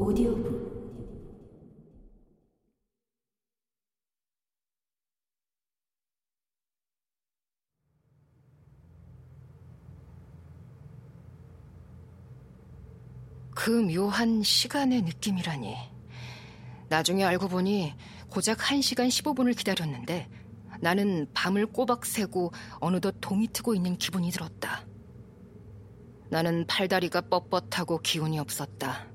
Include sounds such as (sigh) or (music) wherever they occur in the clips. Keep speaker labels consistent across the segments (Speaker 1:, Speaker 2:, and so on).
Speaker 1: 오디오북
Speaker 2: 그 묘한 시간의 느낌이라니. 나중에 알고 보니 고작 1시간 15분을 기다렸는데 나는 밤을 꼬박 새고 어느덧 동이 트고 있는 기분이 들었다. 나는 팔다리가 뻣뻣하고 기운이 없었다.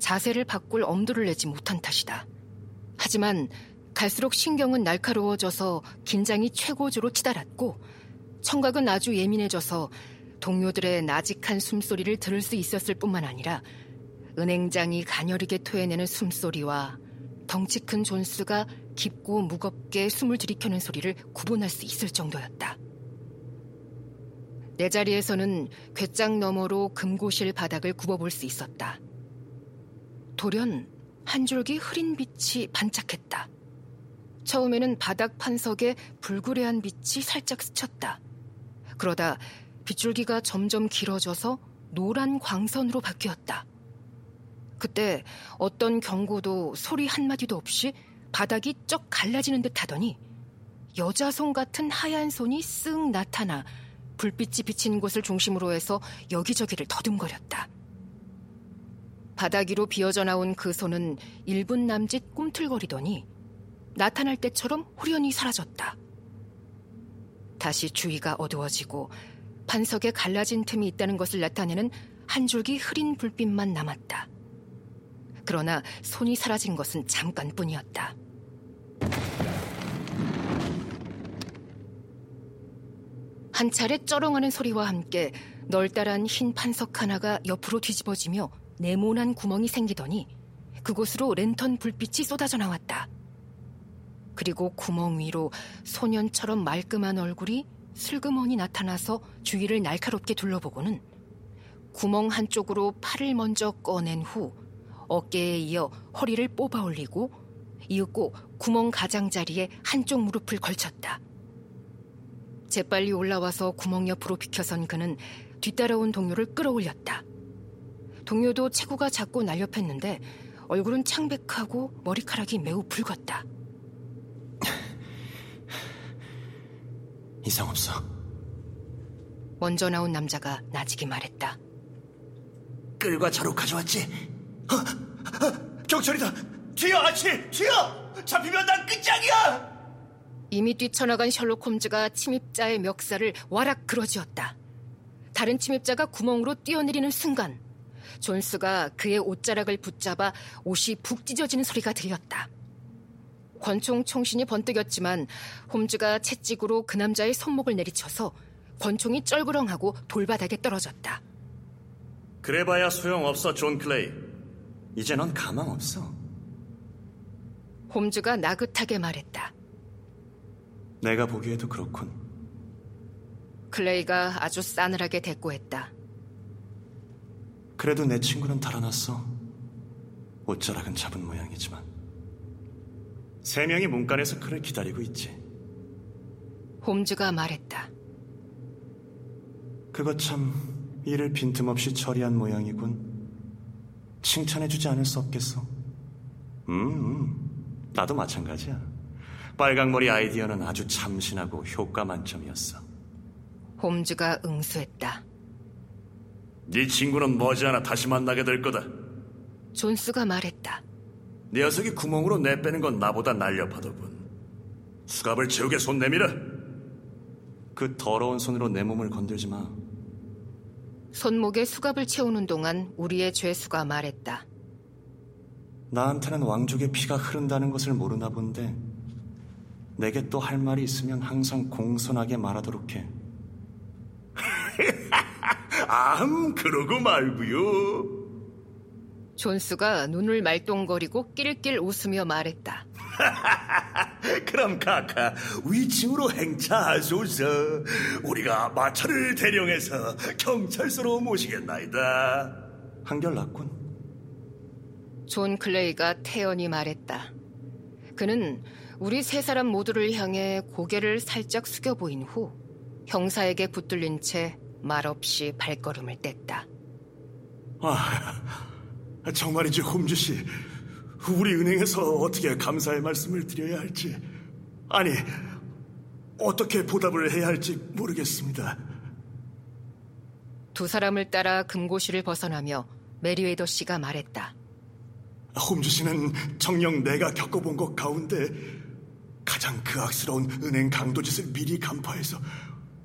Speaker 2: 자세를 바꿀 엄두를 내지 못한 탓이다. 하지만 갈수록 신경은 날카로워져서 긴장이 최고조로 치달았고 청각은 아주 예민해져서 동료들의 나직한 숨소리를 들을 수 있었을 뿐만 아니라 은행장이 가녀리게 토해내는 숨소리와 덩치 큰 존스가 깊고 무겁게 숨을 들이켜는 소리를 구분할 수 있을 정도였다. 내 자리에서는 궤장 너머로 금고실 바닥을 굽어볼 수 있었다. 돌연 한 줄기 흐린 빛이 반짝했다. 처음에는 바닥 판석에 불그레한 빛이 살짝 스쳤다. 그러다 빗줄기가 점점 길어져서 노란 광선으로 바뀌었다. 그때 어떤 경고도 소리 한마디도 없이 바닥이 쩍 갈라지는 듯 하더니 여자 손 같은 하얀 손이 쓱 나타나 불빛이 비친 곳을 중심으로 해서 여기저기를 더듬거렸다. 바닥 위로 비어져 나온 그 손은 1분 남짓 꿈틀거리더니 나타날 때처럼 후련히 사라졌다. 다시 주위가 어두워지고 반석에 갈라진 틈이 있다는 것을 나타내는 한 줄기 흐린 불빛만 남았다. 그러나 손이 사라진 것은 잠깐뿐이었다. 한 차례 쩌렁하는 소리와 함께 널따란 흰 판석 하나가 옆으로 뒤집어지며 네모난 구멍이 생기더니 그곳으로 랜턴 불빛이 쏟아져 나왔다. 그리고 구멍 위로 소년처럼 말끔한 얼굴이 슬그머니 나타나서 주위를 날카롭게 둘러보고는 구멍 한쪽으로 팔을 먼저 꺼낸 후 어깨에 이어 허리를 뽑아 올리고 이윽고 구멍 가장자리에 한쪽 무릎을 걸쳤다. 재빨리 올라와서 구멍 옆으로 비켜선 그는 뒤따라온 동료를 끌어올렸다. 동료도 체구가 작고 날렵했는데 얼굴은 창백하고 머리카락이 매우 붉었다. (laughs)
Speaker 3: 이상 없어.
Speaker 2: 먼저 나온 남자가 나직이 말했다.
Speaker 3: 끌과 자로 가져왔지? 어? 어? 경찰이다! 튀어, 아치! 튀어! 잡히면 난 끝장이야!
Speaker 2: 이미 뛰쳐나간 셜록 홈즈가 침입자의 멱살을 와락 그러쥐었다. 다른 침입자가 구멍으로 뛰어내리는 순간 존스가 그의 옷자락을 붙잡아 옷이 북 찢어지는 소리가 들렸다. 권총 총신이 번뜩였지만 홈즈가 채찍으로 그 남자의 손목을 내리쳐서 권총이 쩔그렁하고 돌바닥에 떨어졌다.
Speaker 3: 그래봐야 소용없어, 존 클레이. 이제 넌 가망 없어.
Speaker 2: 홈즈가 나긋하게 말했다.
Speaker 3: 내가 보기에도 그렇군.
Speaker 2: 클레이가 아주 싸늘하게 대꾸했다.
Speaker 3: 그래도 내 친구는 달아났어. 옷자락은 잡은 모양이지만. 세 명이 문간에서 그를 기다리고 있지.
Speaker 2: 홈즈가 말했다.
Speaker 3: 그거 참 일을 빈틈없이 처리한 모양이군. 칭찬해주지 않을 수 없겠어. 음, 음, 나도 마찬가지야. 빨강머리 아이디어는 아주 참신하고 효과 만점이었어.
Speaker 2: 홈즈가 응수했다.
Speaker 3: 네 친구는 머지않아 다시 만나게 될 거다.
Speaker 2: 존스가 말했다.
Speaker 3: 녀석이 구멍으로 내빼는 건 나보다 날렵하더군. 수갑을 채우게 손 내밀어. 그 더러운 손으로 내 몸을 건들지 마.
Speaker 2: 손목에 수갑을 채우는 동안 우리의 죄수가 말했다.
Speaker 3: 나한테는 왕족의 피가 흐른다는 것을 모르나 본데 내게 또 할 말이 있으면 항상 공손하게 말하도록 해. 암, 그러고 말고요.
Speaker 2: 존스가 눈을 말똥거리고 낄낄 웃으며 말했다. (laughs)
Speaker 3: 그럼 카카 위층으로 행차하소서. 우리가 마차를 대령해서 경찰서로 모시겠나이다. 한결 낫군.
Speaker 2: 존 클레이가 태연히 말했다. 그는 우리 세 사람 모두를 향해 고개를 살짝 숙여 보인 후 형사에게 붙들린 채 말없이 발걸음을 뗐다.
Speaker 3: 아, 정말이지 홈즈 씨. 우리 은행에서 어떻게 감사의 말씀을 드려야 할지 아니 어떻게 보답을 해야 할지 모르겠습니다.
Speaker 2: 두 사람을 따라 금고실을 벗어나며 메리웨더 씨가 말했다.
Speaker 3: 홈즈 씨는 정녕 내가 겪어본 것 가운데 가장 그악스러운 은행 강도 짓을 미리 간파해서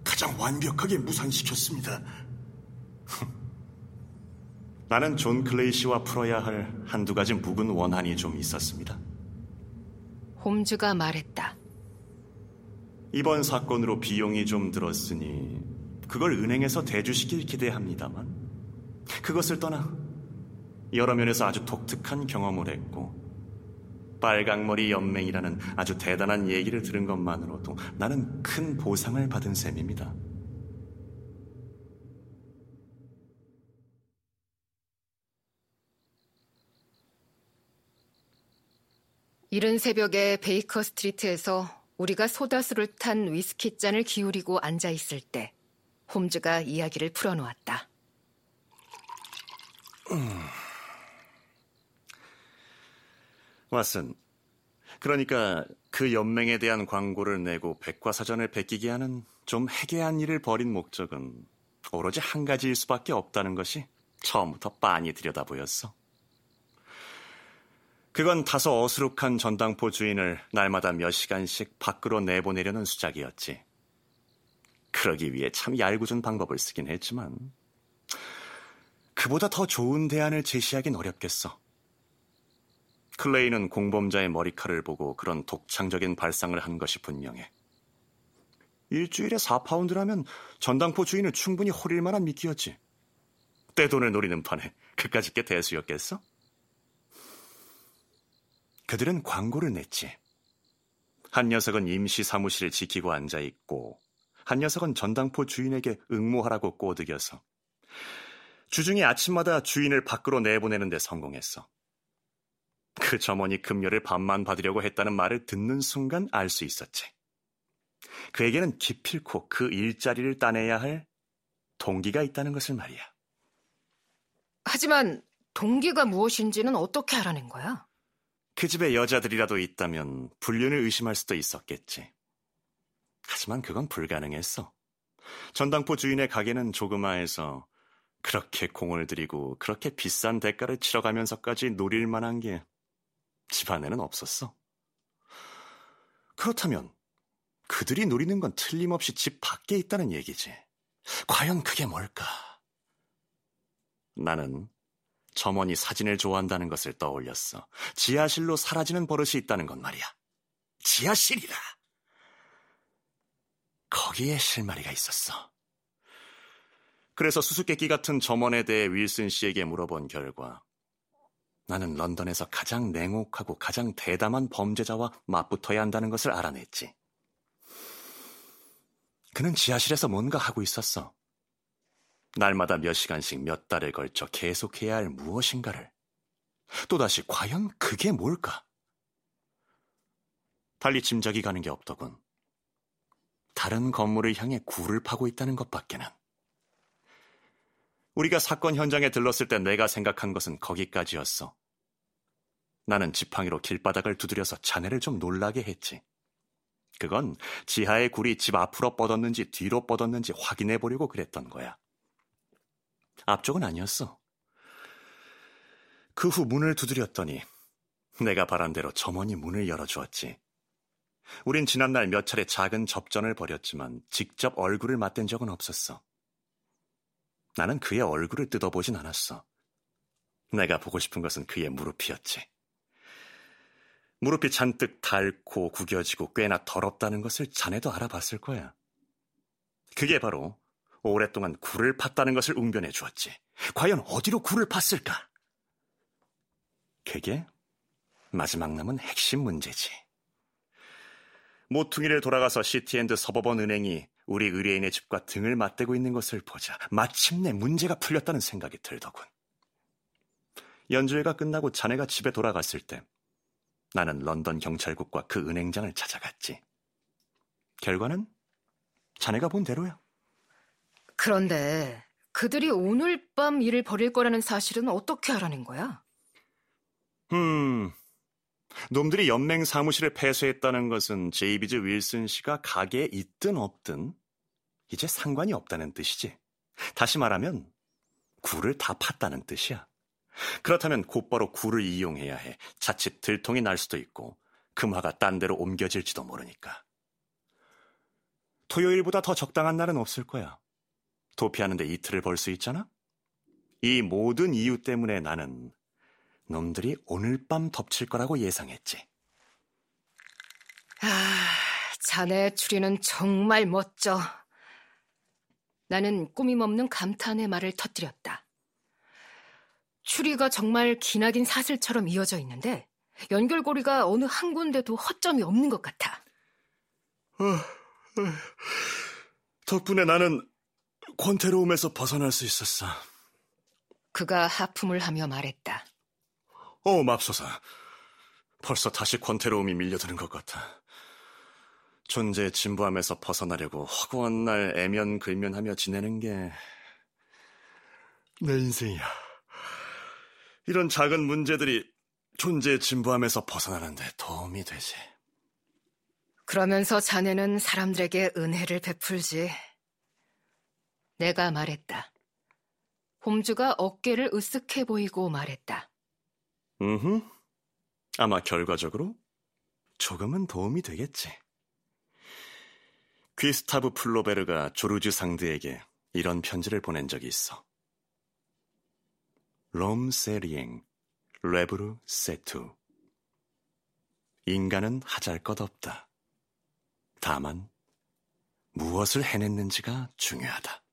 Speaker 3: 가장 완벽하게 무산시켰습니다. (laughs) 나는 존 클레이 씨와 풀어야 할 한두 가지 묵은 원한이 좀 있었습니다.
Speaker 2: 홈즈가 말했다.
Speaker 3: 이번 사건으로 비용이 좀 들었으니 그걸 은행에서 대주시길 기대합니다만 그것을 떠나 여러 면에서 아주 독특한 경험을 했고 빨강머리 연맹이라는 아주 대단한 얘기를 들은 것만으로도 나는 큰 보상을 받은 셈입니다.
Speaker 2: 이른 새벽에 베이커 스트리트에서 우리가 소다수를 탄 위스키 잔을 기울이고 앉아 있을 때 홈즈가 이야기를 풀어놓았다. 음.
Speaker 3: 왓슨, 그러니까 그 연맹에 대한 광고를 내고 백과사전을 베끼게 하는 좀 해괴한 일을 벌인 목적은 오로지 한 가지일 수밖에 없다는 것이 처음부터 빤히 들여다 보였어. 그건 다소 어수룩한 전당포 주인을 날마다 몇 시간씩 밖으로 내보내려는 수작이었지. 그러기 위해 참 얄궂은 방법을 쓰긴 했지만 그보다 더 좋은 대안을 제시하긴 어렵겠어. 클레이는 공범자의 머리칼을 보고 그런 독창적인 발상을 한 것이 분명해. 일주일에 4파운드라면 전당포 주인을 충분히 호릴 만한 미끼였지. 떼돈을 노리는 판에 그까짓 게 대수였겠어? 그들은 광고를 냈지. 한 녀석은 임시 사무실을 지키고 앉아 있고, 한 녀석은 전당포 주인에게 응모하라고 꼬드겨서 주중에 아침마다 주인을 밖으로 내보내는데 성공했어. 그 점원이 금료를 반만 받으려고 했다는 말을 듣는 순간 알 수 있었지. 그에게는 기필코 그 일자리를 따내야 할 동기가 있다는 것을 말이야.
Speaker 2: 하지만 동기가 무엇인지는 어떻게 알아낸 거야?
Speaker 3: 그 집에 여자들이라도 있다면 불륜을 의심할 수도 있었겠지. 하지만 그건 불가능했어. 전당포 주인의 가게는 조그마해서 그렇게 공을 들이고 그렇게 비싼 대가를 치러가면서까지 노릴 만한 게 집안에는 없었어. 그렇다면 그들이 노리는 건 틀림없이 집 밖에 있다는 얘기지. 과연 그게 뭘까? 나는 점원이 사진을 좋아한다는 것을 떠올렸어. 지하실로 사라지는 버릇이 있다는 건 말이야. 지하실이라. 거기에 실마리가 있었어. 그래서 수수께끼 같은 점원에 대해 윌슨 씨에게 물어본 결과 나는 런던에서 가장 냉혹하고 가장 대담한 범죄자와 맞붙어야 한다는 것을 알아냈지. 그는 지하실에서 뭔가 하고 있었어. 날마다 몇 시간씩 몇 달에 걸쳐 계속해야 할 무엇인가를. 또다시 과연 그게 뭘까? 달리 짐작이 가는 게 없더군. 다른 건물을 향해 굴을 파고 있다는 것밖에는. 우리가 사건 현장에 들렀을 때 내가 생각한 것은 거기까지였어. 나는 지팡이로 길바닥을 두드려서 자네를 좀 놀라게 했지. 그건 지하의 굴이 집 앞으로 뻗었는지 뒤로 뻗었는지 확인해 보려고 그랬던 거야. 앞쪽은 아니었어. 그 후 문을 두드렸더니 내가 바란 대로 점원이 문을 열어주었지. 우린 지난날 몇 차례 작은 접전을 벌였지만 직접 얼굴을 맞댄 적은 없었어. 나는 그의 얼굴을 뜯어보진 않았어. 내가 보고 싶은 것은 그의 무릎이었지. 무릎이 잔뜩 닳고 구겨지고 꽤나 더럽다는 것을 자네도 알아봤을 거야. 그게 바로 오랫동안 굴을 팠다는 것을 웅변해 주었지. 과연 어디로 굴을 팠을까? 그게 마지막 남은 핵심 문제지. 모퉁이를 돌아가서 City and Suburban 은행이 우리 의뢰인의 집과 등을 맞대고 있는 것을 보자 마침내 문제가 풀렸다는 생각이 들더군. 연주회가 끝나고 자네가 집에 돌아갔을 때 나는 런던 경찰국과 그 은행장을 찾아갔지. 결과는 자네가 본 대로야.
Speaker 2: 그런데 그들이 오늘 밤 일을 벌일 거라는 사실은 어떻게 알아낸 거야?
Speaker 3: 음, 놈들이 연맹 사무실을 폐쇄했다는 것은 제이비즈 윌슨 씨가 가게에 있든 없든 이제 상관이 없다는 뜻이지. 다시 말하면 굴을 다 팠다는 뜻이야. 그렇다면 곧바로 굴을 이용해야 해. 자칫 들통이 날 수도 있고 금화가 딴 데로 옮겨질지도 모르니까. 토요일보다 더 적당한 날은 없을 거야. 도피하는데 이틀을 벌 수 있잖아? 이 모든 이유 때문에 나는 놈들이 오늘 밤 덮칠 거라고 예상했지.
Speaker 2: 아, 자네 추리는 정말 멋져. 나는 꾸밈없는 감탄의 말을 터뜨렸다. 추리가 정말 기나긴 사슬처럼 이어져 있는데 연결고리가 어느 한 군데도 허점이 없는 것 같아.
Speaker 3: 어, 어, 덕분에 나는 권태로움에서 벗어날 수 있었어.
Speaker 2: 그가 하품을 하며 말했다.
Speaker 3: 어, 맙소사. 벌써 다시 권태로움이 밀려드는 것 같아. 존재의 진부함에서 벗어나려고 허구한 날 애면 글면하며 지내는 게 내 인생이야. 이런 작은 문제들이 존재의 진부함에서 벗어나는데 도움이 되지.
Speaker 2: 그러면서 자네는 사람들에게 은혜를 베풀지. 내가 말했다. 홈즈가 어깨를 으쓱해 보이고 말했다.
Speaker 3: 음, 아마 결과적으로 조금은 도움이 되겠지. 귀스타브 플로베르가 조르주 상드에게 이런 편지를 보낸 적이 있어. 롬 세리엥, 레브르 세투. 인간은 하잘 것 없다. 다만, 무엇을 해냈는지가 중요하다.